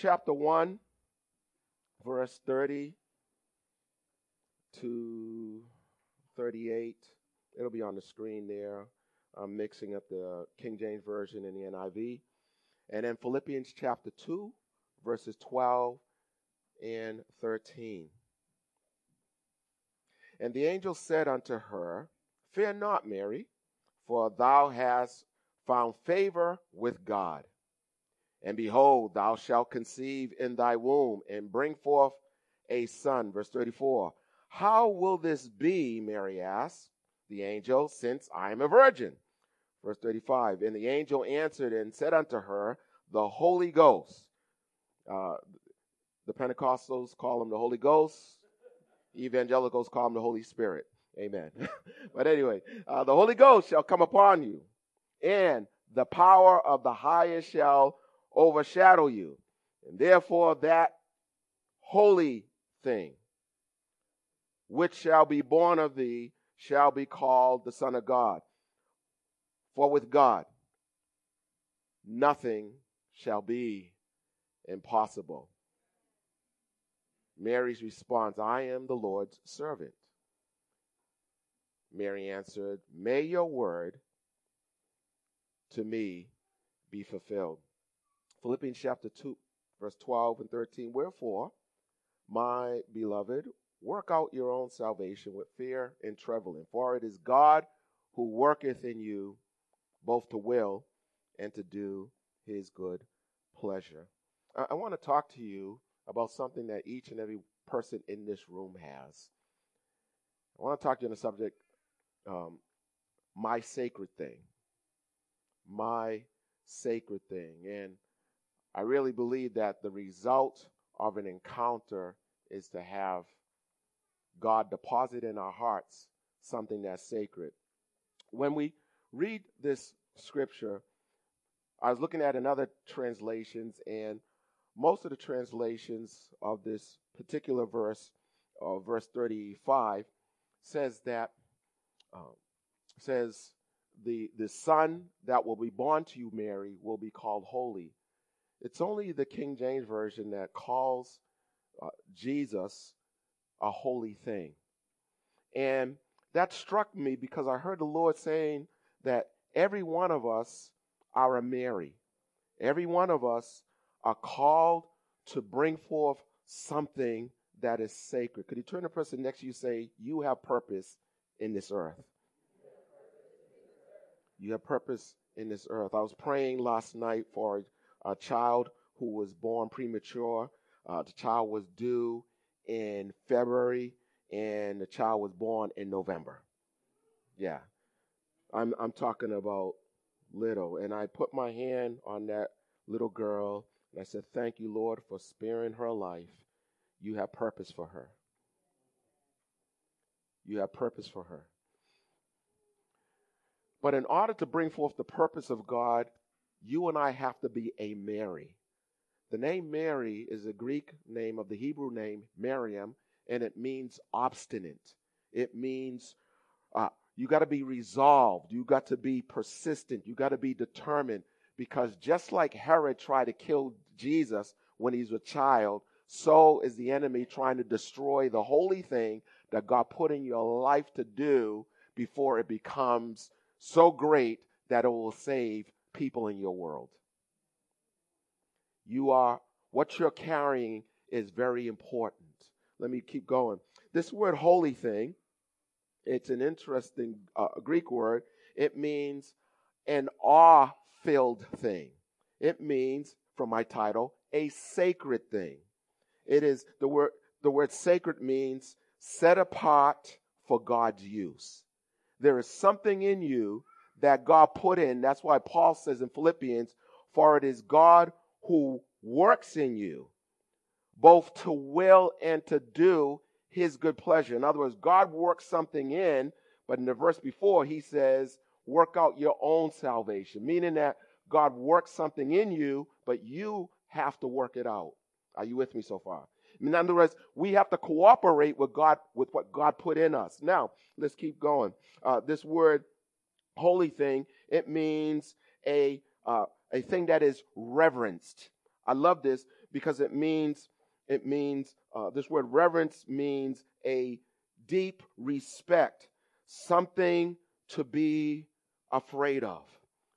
chapter 1, verse 30 to 38. It'll be on the screen there. I'm mixing up the King James Version and the NIV. And then Philippians chapter 2, verses 12 and 13. And the angel said unto her, Fear not, Mary, for thou hast found favor with God. And behold, thou shalt conceive in thy womb and bring forth a son. Verse 34. How will this be, Mary asked the angel, since I am a virgin? Verse 35. And the angel answered and said unto her, The Holy Ghost. Uh, the Pentecostals call him the Holy Ghost. Evangelicals call him the Holy Spirit. Amen. but anyway, uh, the Holy Ghost shall come upon you, and the power of the highest shall overshadow you. And therefore, that holy thing which shall be born of thee shall be called the Son of God. For with God nothing shall be impossible. Mary's response I am the Lord's servant. Mary answered, May your word to me be fulfilled. Philippians chapter 2, verse 12 and 13. Wherefore, my beloved, work out your own salvation with fear and trembling, for it is God who worketh in you both to will and to do his good pleasure. I, I want to talk to you about something that each and every person in this room has. I want to talk to you on the subject, um, my sacred thing. My sacred thing. And I really believe that the result of an encounter is to have God deposit in our hearts something that's sacred. When we read this scripture, I was looking at another translations, and most of the translations of this particular verse, uh, verse 35, says that um, says the the son that will be born to you, Mary, will be called holy. It's only the King James version that calls uh, Jesus a holy thing, and that struck me because I heard the Lord saying that every one of us are a Mary. Every one of us are called to bring forth something that is sacred. Could you turn to the person next to you say, You have purpose in this earth? You have purpose in this earth. I was praying last night for a, child who was born premature. Uh, the child was due in February, and the child was born in November. Yeah, I'm I'm talking about little. And I put my hand on that little girl, and I said, "Thank you, Lord, for sparing her life. You have purpose for her. You have purpose for her." But in order to bring forth the purpose of God, you and I have to be a Mary. The name Mary is a Greek name of the Hebrew name Miriam, and it means obstinate. It means uh, you got to be resolved. You got to be persistent. You got to be determined. Because just like Herod tried to kill Jesus when he's a child, so is the enemy trying to destroy the holy thing that God put in your life to do before it becomes so great that it will save people in your world. You are, what you're carrying is very important. Let me keep going. This word holy thing, it's an interesting uh, Greek word. It means an awe filled thing. It means, from my title, a sacred thing. It is the word, the word sacred means set apart for God's use. There is something in you that God put in. That's why Paul says in Philippians, for it is God who works in you, both to will and to do his good pleasure. In other words, God works something in, but in the verse before, he says, work out your own salvation, meaning that God works something in you, but you have to work it out. Are you with me so far? In other words, we have to cooperate with God, with what God put in us. Now, let's keep going. Uh, this word, holy thing, it means a, uh, a thing that is reverenced. I love this because it means, it means, uh, this word reverence means a deep respect, something to be afraid of.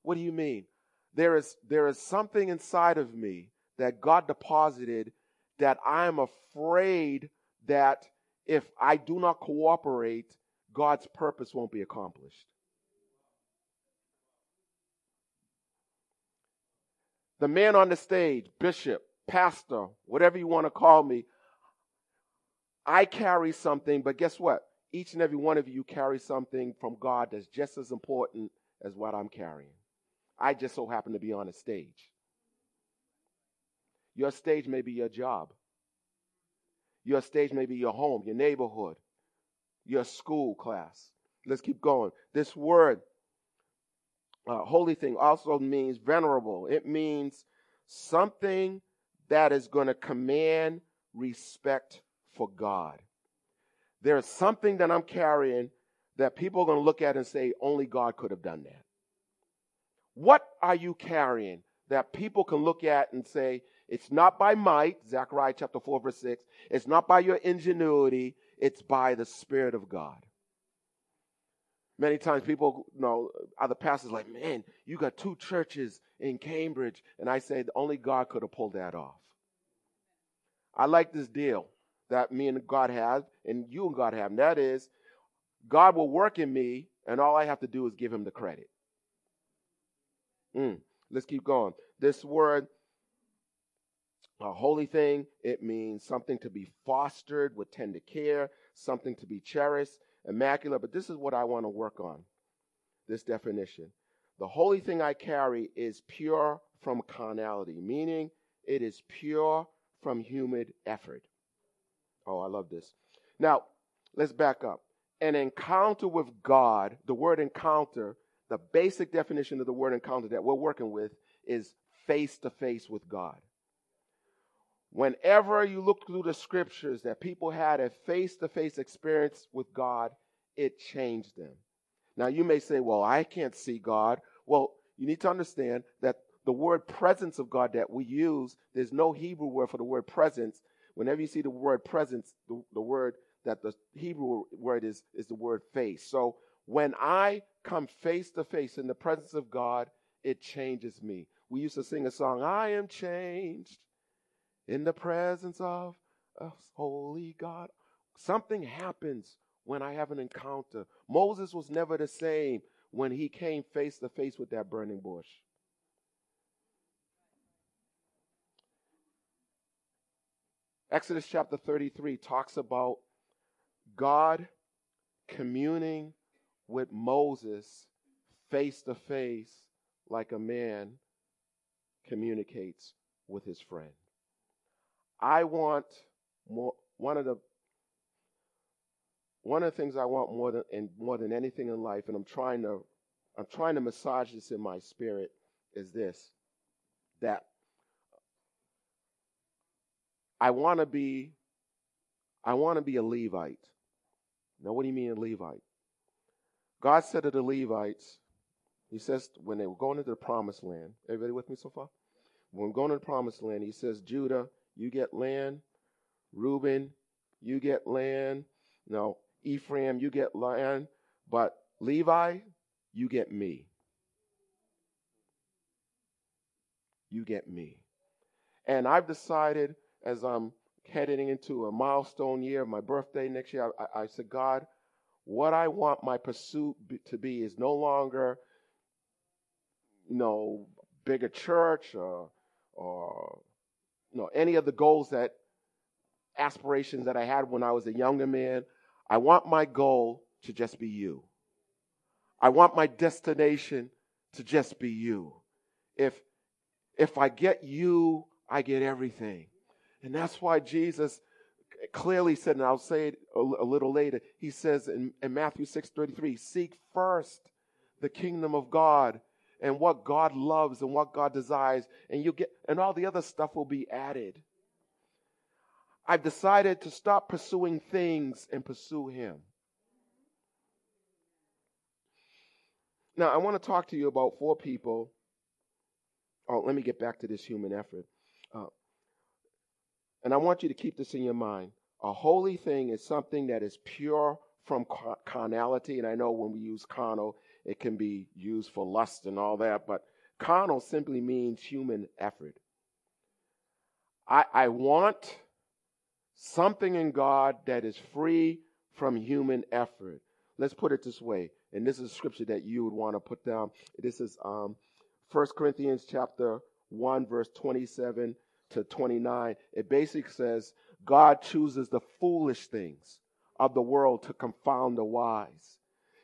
What do you mean? There is, there is something inside of me that God deposited that I am afraid that if I do not cooperate, God's purpose won't be accomplished. The man on the stage, bishop, pastor, whatever you want to call me, I carry something, but guess what? Each and every one of you carry something from God that's just as important as what I'm carrying. I just so happen to be on a stage. Your stage may be your job. Your stage may be your home, your neighborhood, your school class. Let's keep going. This word, uh, holy thing, also means venerable. It means something that is going to command respect for God. There is something that I'm carrying that people are going to look at and say, only God could have done that. What are you carrying that people can look at and say, it's not by might, Zechariah chapter 4, verse 6. It's not by your ingenuity, it's by the Spirit of God. Many times people, you know, other pastors like, man, you got two churches in Cambridge. And I say, only God could have pulled that off. I like this deal that me and God have, and you and God have. And that is, God will work in me, and all I have to do is give him the credit. Mm, let's keep going. This word, a holy thing, it means something to be fostered with tender care, something to be cherished, immaculate. But this is what I want to work on this definition. The holy thing I carry is pure from carnality, meaning it is pure from human effort. Oh, I love this. Now, let's back up. An encounter with God, the word encounter the basic definition of the word encounter that we're working with is face to face with God. Whenever you look through the scriptures that people had a face to face experience with God, it changed them. Now, you may say, Well, I can't see God. Well, you need to understand that the word presence of God that we use, there's no Hebrew word for the word presence. Whenever you see the word presence, the, the word that the Hebrew word is, is the word face. So when I come face to face in the presence of God, it changes me. We used to sing a song, I am changed in the presence of a holy God. Something happens when I have an encounter. Moses was never the same when he came face to face with that burning bush. Exodus chapter 33 talks about God communing with Moses face to face like a man communicates with his friend. I want more one of the one of the things I want more than and more than anything in life, and I'm trying to I'm trying to massage this in my spirit, is this that I want to be I want to be a Levite. Now, what do you mean a Levite? God said to the Levites, He says, when they were going into the promised land, everybody with me so far? When going to the promised land, He says, Judah, you get land. Reuben, you get land. No, Ephraim, you get land. But Levi, you get me. You get me. And I've decided as I'm heading into a milestone year, my birthday next year, I, I said, God, what I want my pursuit to be is no longer, you know, bigger church or, or you know, any of the goals that aspirations that I had when I was a younger man. I want my goal to just be you. I want my destination to just be you. If if I get you, I get everything. And that's why Jesus clearly said, and I'll say it a, a little later, he says in, in Matthew 6:33, seek first the kingdom of God and what God loves and what God desires, and you get and all the other stuff will be added. I've decided to stop pursuing things and pursue him. Now, I want to talk to you about four people. Oh, let me get back to this human effort. Uh, and I want you to keep this in your mind. A holy thing is something that is pure from carnality. And I know when we use carnal, it can be used for lust and all that, but carnal simply means human effort. I, I want something in God that is free from human effort. Let's put it this way, and this is scripture that you would want to put down. This is um, 1 Corinthians chapter 1, verse 27 to 29, it basically says God chooses the foolish things of the world to confound the wise.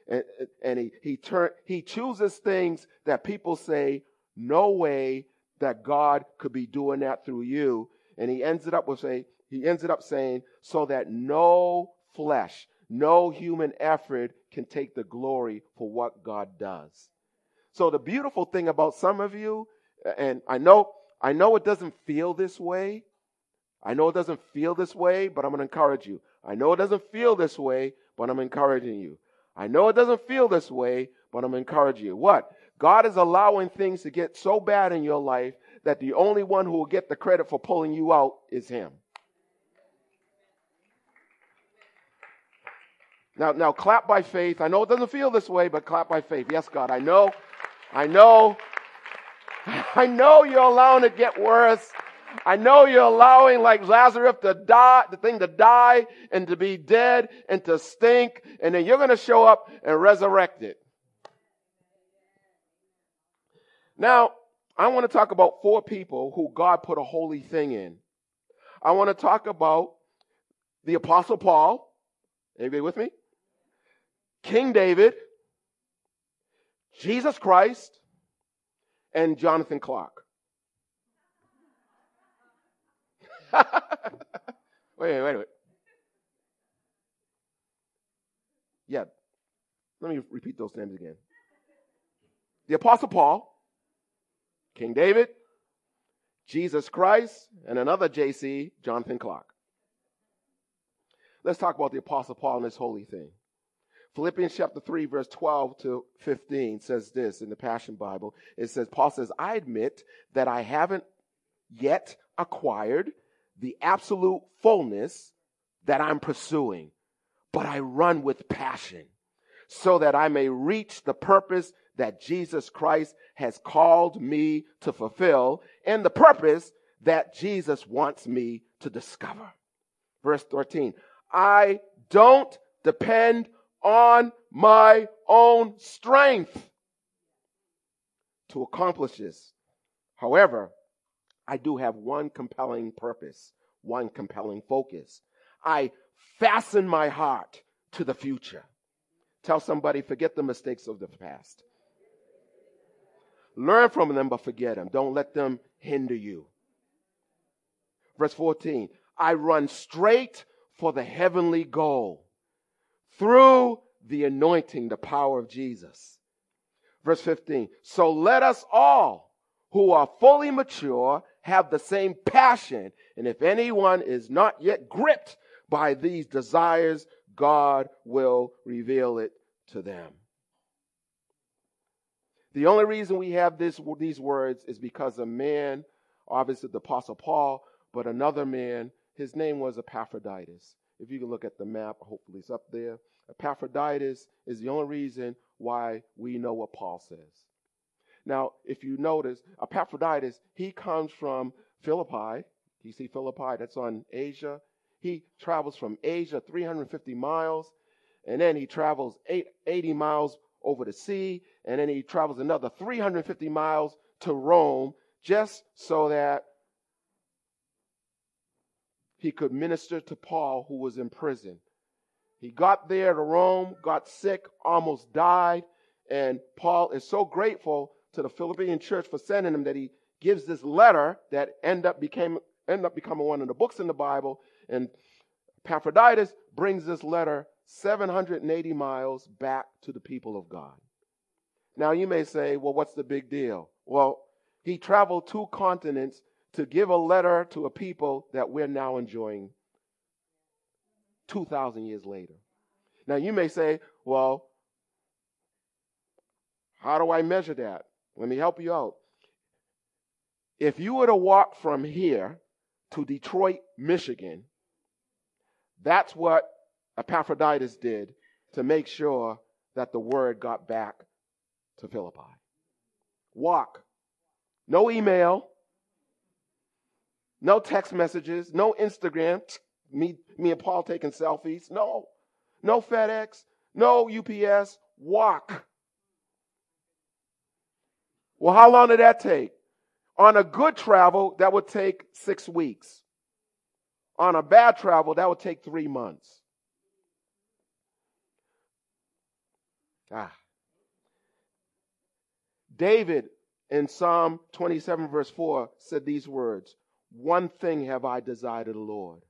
And, and he, he, turn, he chooses things that people say, no way that God could be doing that through you. And he ends it up with say, he ends it up saying, so that no flesh, no human effort can take the glory for what God does. So the beautiful thing about some of you, and I know I know it doesn't feel this way. I know it doesn't feel this way, but I'm going to encourage you. I know it doesn't feel this way, but I'm encouraging you. I know it doesn't feel this way, but I'm encouraging you. What? God is allowing things to get so bad in your life that the only one who will get the credit for pulling you out is Him. Now, now clap by faith. I know it doesn't feel this way, but clap by faith. Yes, God, I know. I know I know you're allowing it to get worse. I know you're allowing like Lazarus to die, the thing to die and to be dead and to stink. And then you're going to show up and resurrect it. Now, I want to talk about four people who God put a holy thing in. I want to talk about the apostle Paul. Anybody with me? King David, Jesus Christ, and Jonathan Clark. wait, wait, wait. Yeah, let me repeat those names again. The Apostle Paul, King David, Jesus Christ, and another JC, Jonathan Clark. Let's talk about the Apostle Paul and this holy thing. Philippians chapter 3, verse 12 to 15 says this in the Passion Bible. It says, Paul says, I admit that I haven't yet acquired the absolute fullness that I'm pursuing, but I run with passion so that I may reach the purpose that Jesus Christ has called me to fulfill and the purpose that Jesus wants me to discover. Verse 13, I don't depend on my own strength to accomplish this. However, I do have one compelling purpose, one compelling focus. I fasten my heart to the future. Tell somebody, forget the mistakes of the past. Learn from them, but forget them. Don't let them hinder you. Verse 14 I run straight for the heavenly goal through the anointing, the power of Jesus. Verse 15. So let us all who are fully mature have the same passion. And if anyone is not yet gripped by these desires, God will reveal it to them. The only reason we have this, these words is because a man, obviously the Apostle Paul, but another man, his name was Epaphroditus. If you can look at the map, hopefully it's up there. Epaphroditus is the only reason why we know what Paul says. Now, if you notice, Epaphroditus, he comes from Philippi. You see Philippi, that's on Asia. He travels from Asia 350 miles, and then he travels 80 miles over the sea, and then he travels another 350 miles to Rome just so that he could minister to Paul, who was in prison. He got there to Rome, got sick, almost died, and Paul is so grateful to the Philippian church for sending him that he, gives this letter that end up became end up becoming one of the books in the Bible, and Epaphroditus brings this letter 780 miles back to the people of God. Now you may say, well, what's the big deal? Well, he traveled two continents to give a letter to a people that we're now enjoying 2,000 years later. Now you may say, well, how do I measure that? Let me help you out. If you were to walk from here to Detroit, Michigan, that's what Epaphroditus did to make sure that the word got back to Philippi. Walk. No email. No text messages. No Instagram. Me, me and Paul taking selfies. No. No FedEx. No UPS. Walk. Well, how long did that take? On a good travel, that would take six weeks. On a bad travel, that would take three months. Ah. David in Psalm 27, verse 4, said these words One thing have I desired of the Lord.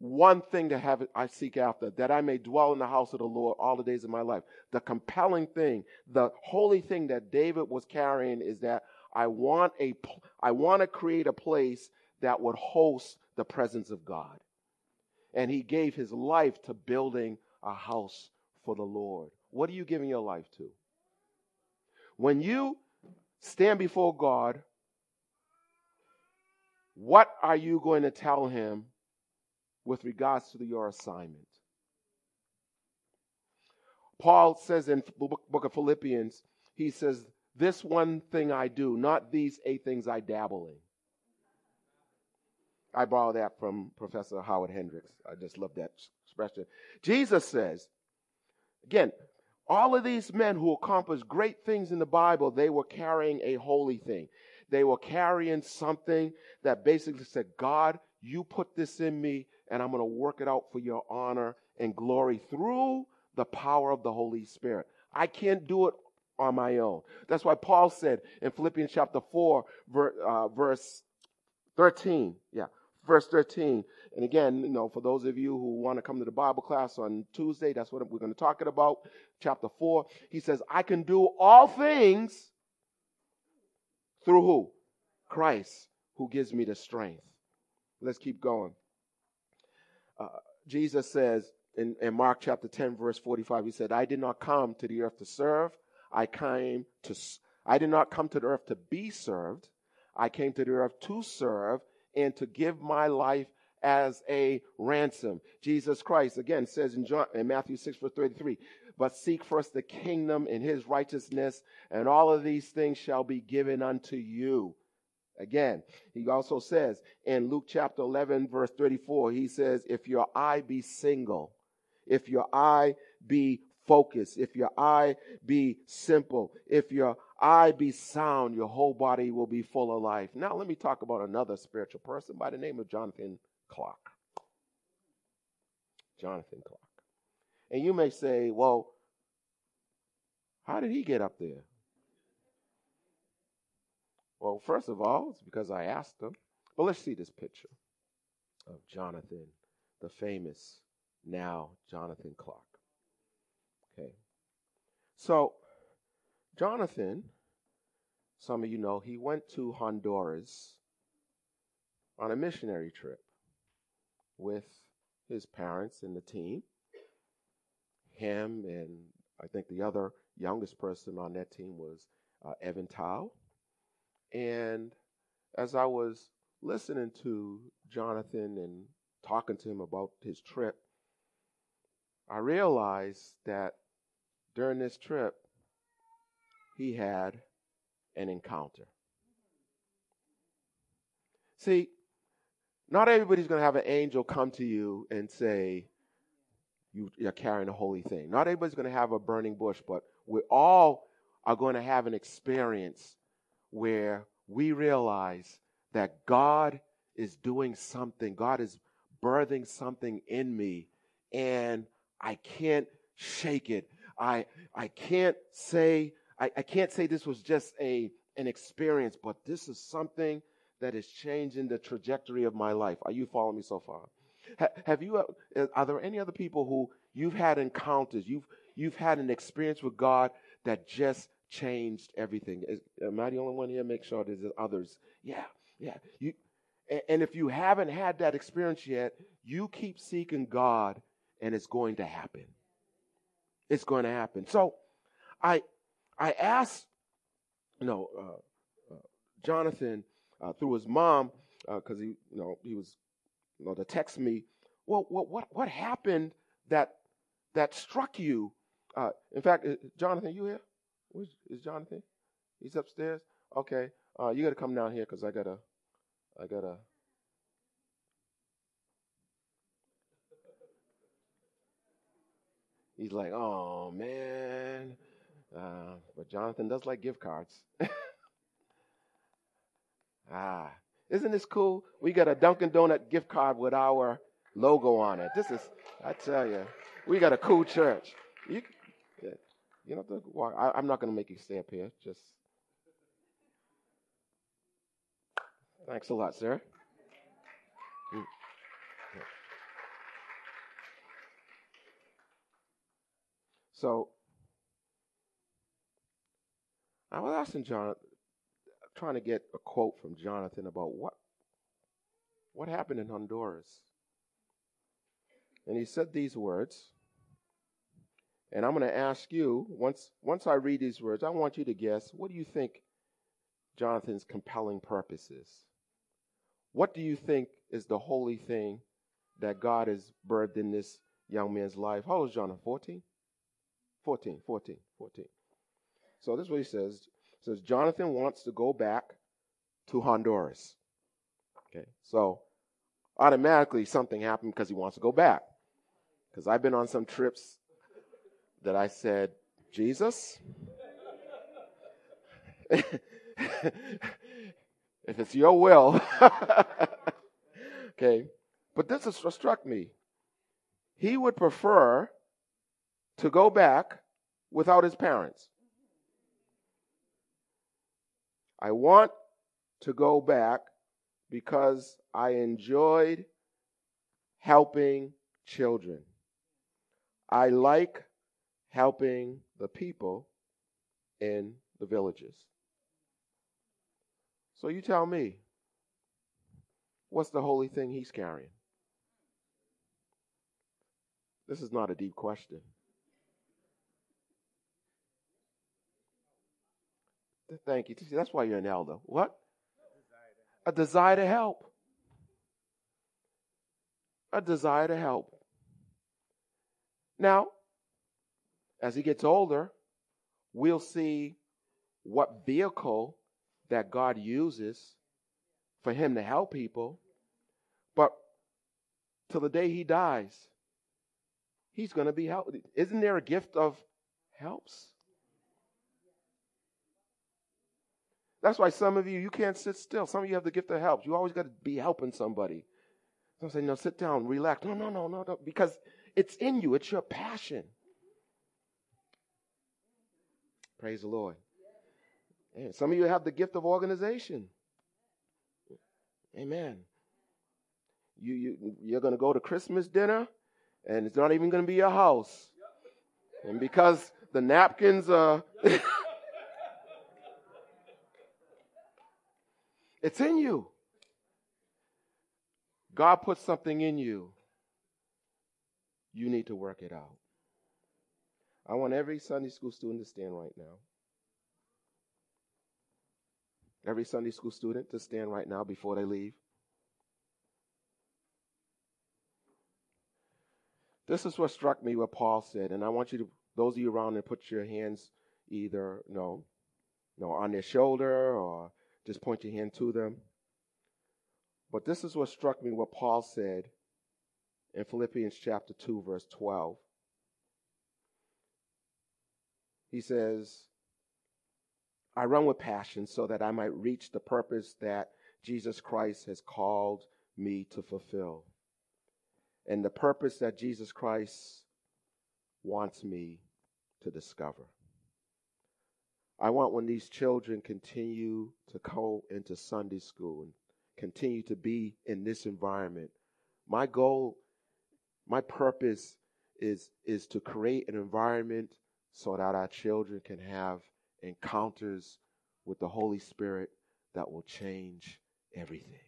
One thing to have I seek after, that I may dwell in the house of the Lord all the days of my life. The compelling thing, the holy thing that David was carrying is that I want a, I want to create a place that would host the presence of God. And he gave his life to building a house for the Lord. What are you giving your life to? When you stand before God, what are you going to tell him with regards to your assignment? Paul says in the book of Philippians, he says, This one thing I do, not these eight things I dabble in. I borrow that from Professor Howard Hendricks. I just love that expression. Jesus says, again, all of these men who accomplished great things in the Bible, they were carrying a holy thing. They were carrying something that basically said, God, you put this in me, and I'm going to work it out for your honor and glory through the power of the Holy Spirit. I can't do it on my own. That's why Paul said in Philippians chapter 4, uh, verse 13, yeah, verse 13. And again, you know, for those of you who want to come to the Bible class on Tuesday, that's what we're going to talk about. Chapter 4, he says, I can do all things through who? Christ, who gives me the strength. Let's keep going. Uh, Jesus says in, in Mark chapter 10, verse 45, he said, I did not come to the earth to serve. I came to, I did not come to the earth to be served. I came to the earth to serve and to give my life as a ransom. Jesus Christ again says in John in Matthew 6 verse 33, but seek first the kingdom and his righteousness, and all of these things shall be given unto you. Again, he also says in Luke chapter 11 verse 34, he says, if your eye be single, if your eye be focused, if your eye be simple, if your eye be sound, your whole body will be full of life. Now, let me talk about another spiritual person by the name of Jonathan Clark. Jonathan Clark. And you may say, well, how did he get up there? Well, first of all, it's because I asked him. But let's see this picture of Jonathan, the famous now Jonathan Clark. Okay. So, Jonathan, some of you know, he went to Honduras on a missionary trip with his parents and the team. Him and I think the other youngest person on that team was uh, Evan Tao. And as I was listening to Jonathan and talking to him about his trip, I realized that during this trip, he had an encounter. See, not everybody's going to have an angel come to you and say, you, are carrying a holy thing. Not everybody's going to have a burning bush, but we all are going to have an experience where we realize that God is doing something. God is birthing something in me, and I can't shake it. I I can't say I, I can't say this was just a an experience, but this is something that is changing the trajectory of my life. Are you following me so far? Have you? Uh, are there any other people who you've had encounters? You've you've had an experience with God that just changed everything. Is, am I the only one here? Make sure there's others. Yeah, yeah. You, and, and if you haven't had that experience yet, you keep seeking God, and it's going to happen. It's going to happen. So, I, I asked, you know, uh, uh, Jonathan uh, through his mom because uh, he, you know, he was, you know, to text me. Well, what, what, what happened that that struck you? Uh, in fact, uh, Jonathan, you here? Where's, is Jonathan? He's upstairs. Okay, uh, you got to come down here because I gotta, I gotta. He's like, oh man, uh, but Jonathan does like gift cards. ah, isn't this cool? We got a Dunkin' Donut gift card with our logo on it. This is, I tell you, we got a cool church. You, you know, walk. I, I'm not going to make you stay up here. Just thanks a lot, sir. So I was asking John, trying to get a quote from Jonathan about what what happened in Honduras. And he said these words. And I'm going to ask you, once, once I read these words, I want you to guess what do you think Jonathan's compelling purpose is? What do you think is the holy thing that God has birthed in this young man's life? How old is Jonathan? 14? 14, 14, 14. So this is what he says. It says Jonathan wants to go back to Honduras. Okay, so automatically something happened because he wants to go back. Because I've been on some trips that I said, Jesus, if it's your will. okay, but this is what struck me. He would prefer to go back without his parents. I want to go back because I enjoyed helping children. I like helping the people in the villages. So you tell me, what's the holy thing he's carrying? This is not a deep question. Thank you. See, that's why you're an elder. What? A desire to help. A desire to help. Now, as he gets older, we'll see what vehicle that God uses for him to help people. But till the day he dies, he's going to be helped. Isn't there a gift of helps? That's why some of you, you can't sit still. Some of you have the gift of helps. You always got to be helping somebody. Some say, no, sit down, relax. No, no, no, no, no, because it's in you. It's your passion. Praise the Lord. And some of you have the gift of organization. Amen. You, you, you're going to go to Christmas dinner, and it's not even going to be your house. And because the napkins are. it's in you. God put something in you. You need to work it out. I want every Sunday school student to stand right now. Every Sunday school student to stand right now before they leave. This is what struck me what Paul said, and I want you to, those of you around, to put your hands either, you know, on their shoulder or just point your hand to them. But this is what struck me what Paul said in Philippians chapter 2, verse 12 he says, I run with passion so that I might reach the purpose that Jesus Christ has called me to fulfill. And the purpose that Jesus Christ wants me to discover. I want when these children continue to go into Sunday school and continue to be in this environment, my goal, my purpose is, is to create an environment so that our children can have encounters with the Holy Spirit that will change everything.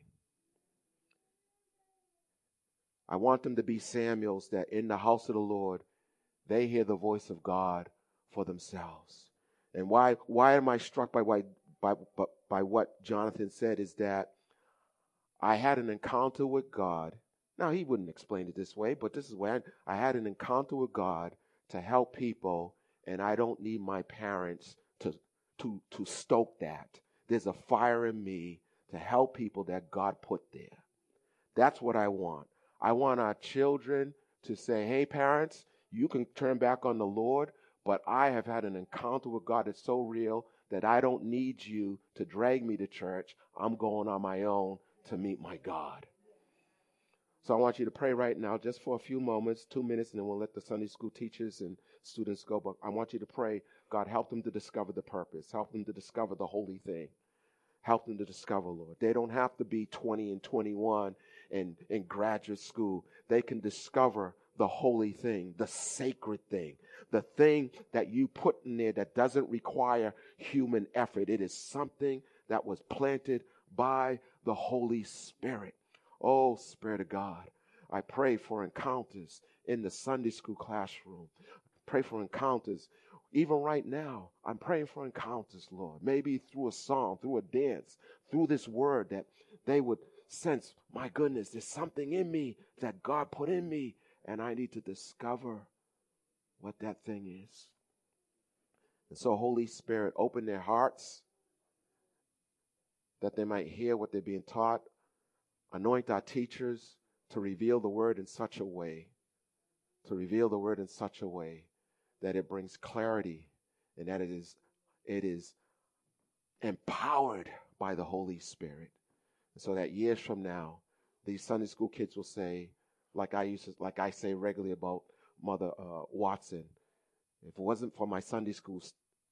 I want them to be Samuels that in the house of the Lord, they hear the voice of God for themselves. And why, why am I struck by, why, by, by, by what Jonathan said is that I had an encounter with God. Now, he wouldn't explain it this way, but this is why I, I had an encounter with God to help people, and I don't need my parents to, to, to stoke that. There's a fire in me to help people that God put there. That's what I want. I want our children to say, hey, parents, you can turn back on the Lord, but I have had an encounter with God that's so real that I don't need you to drag me to church. I'm going on my own to meet my God. So I want you to pray right now, just for a few moments, two minutes, and then we'll let the Sunday school teachers and students go. But I want you to pray, God, help them to discover the purpose, help them to discover the holy thing, help them to discover, Lord. They don't have to be 20 and 21 and in graduate school. They can discover the holy thing, the sacred thing, the thing that you put in there that doesn't require human effort. It is something that was planted by the Holy Spirit. Oh, Spirit of God, I pray for encounters in the Sunday school classroom. Pray for encounters. Even right now, I'm praying for encounters, Lord. Maybe through a song, through a dance, through this word that they would sense, my goodness, there's something in me that God put in me, and I need to discover what that thing is. And so, Holy Spirit, open their hearts that they might hear what they're being taught. Anoint our teachers to reveal the word in such a way, to reveal the word in such a way that it brings clarity and that it is it is empowered by the Holy Spirit. So that years from now, these Sunday school kids will say, like I used to, like I say regularly about Mother uh, Watson, if it wasn't for my Sunday school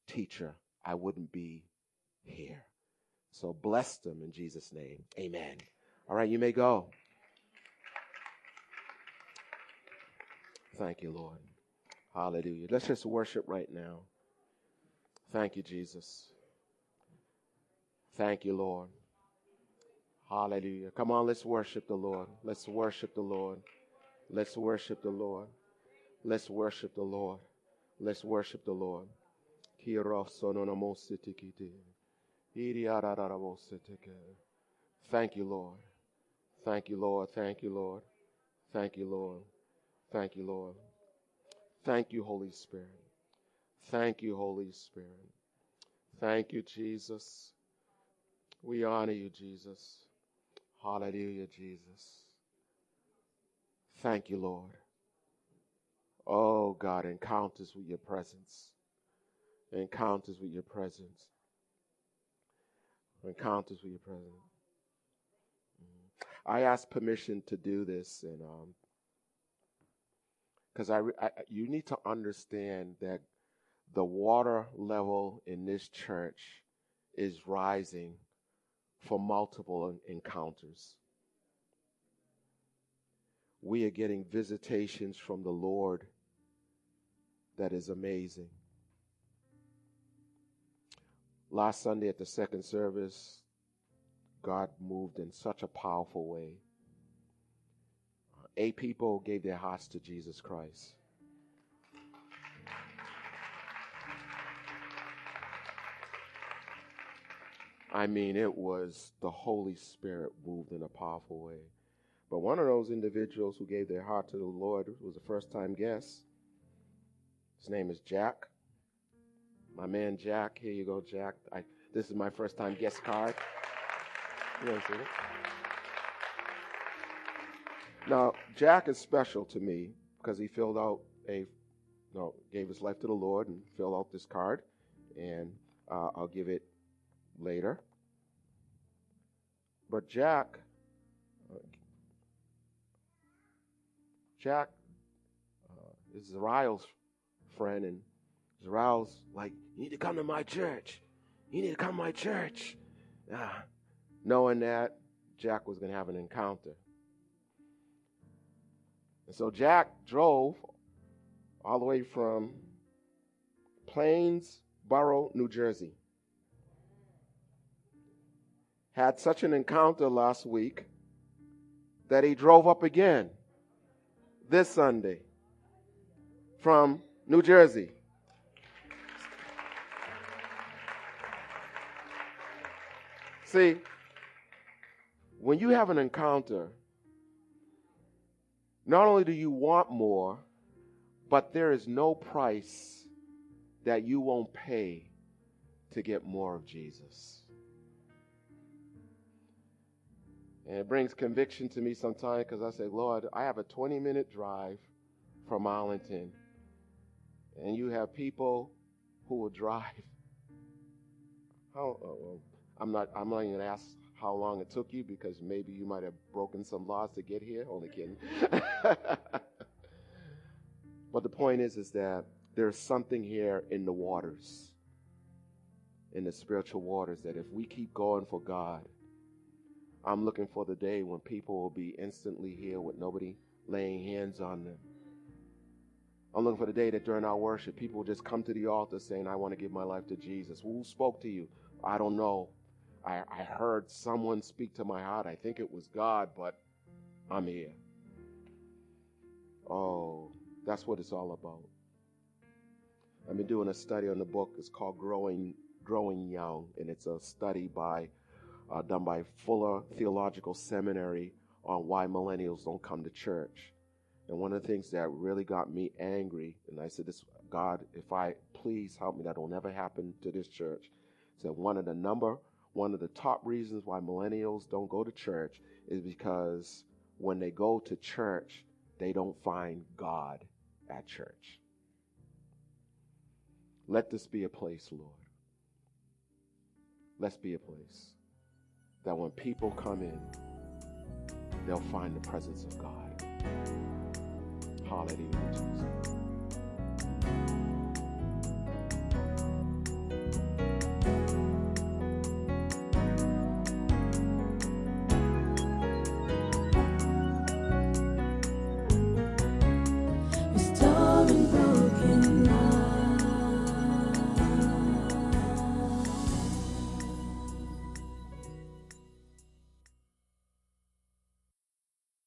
teacher, I wouldn't be here. So bless them in Jesus' name. Amen. All right, you may go. Thank you, Lord. Hallelujah. Let's just worship right now. Thank you, Jesus. Thank you, Lord. Hallelujah. Come on, let's worship the Lord. Let's worship the Lord. Let's worship the Lord. Let's worship the Lord. Let's worship the Lord. Thank you, Lord. Thank you, Lord. Thank you, Lord. Thank you, Lord. Thank you, Lord. Thank you, Holy Spirit. Thank you, Holy Spirit. Thank you, Jesus. We honor you, Jesus. Hallelujah, Jesus. Thank you, Lord. Oh, God, encounters with your presence. Encounters with your presence encounters with your presence. Mm-hmm. I asked permission to do this, and because I, I, you need to understand that the water level in this church is rising for multiple encounters. We are getting visitations from the Lord that is amazing. Last Sunday at the second service, God moved in such a powerful way. Eight people gave their hearts to Jesus Christ. I mean, it was the Holy Spirit moved in a powerful way. But one of those individuals who gave their heart to the Lord was a first time guest. His name is Jack. My man Jack, here you go, Jack. I, this is my first time guest card. You see it? Now, Jack is special to me because he filled out a, no, gave his life to the Lord and filled out this card, and uh, I'll give it later. But Jack, uh, Jack uh, is Ryle's friend, and Zaral's like, You need to come to my church. You need to come to my church. Ah, knowing that Jack was going to have an encounter. And so Jack drove all the way from Plainsboro, New Jersey. Had such an encounter last week that he drove up again this Sunday from New Jersey. See, when you have an encounter, not only do you want more, but there is no price that you won't pay to get more of Jesus. And it brings conviction to me sometimes because I say, Lord, I have a 20 minute drive from Arlington, and you have people who will drive. How, uh, I'm not. I'm not even gonna ask how long it took you because maybe you might have broken some laws to get here. Only kidding. but the point is, is that there's something here in the waters, in the spiritual waters, that if we keep going for God, I'm looking for the day when people will be instantly healed with nobody laying hands on them. I'm looking for the day that during our worship, people just come to the altar saying, I want to give my life to Jesus. Who spoke to you? I don't know. I, I heard someone speak to my heart. I think it was God, but I'm here. Oh, that's what it's all about. I've been doing a study on the book. It's called Growing Growing Young, and it's a study by uh, done by Fuller Theological Seminary on why millennials don't come to church. And one of the things that really got me angry, and I said, "This God, if I please help me, that will never happen to this church." Said one of the number one of the top reasons why millennials don't go to church is because when they go to church, they don't find God at church. Let this be a place, Lord. Let's be a place that when people come in, they'll find the presence of God. Hallelujah, Jesus.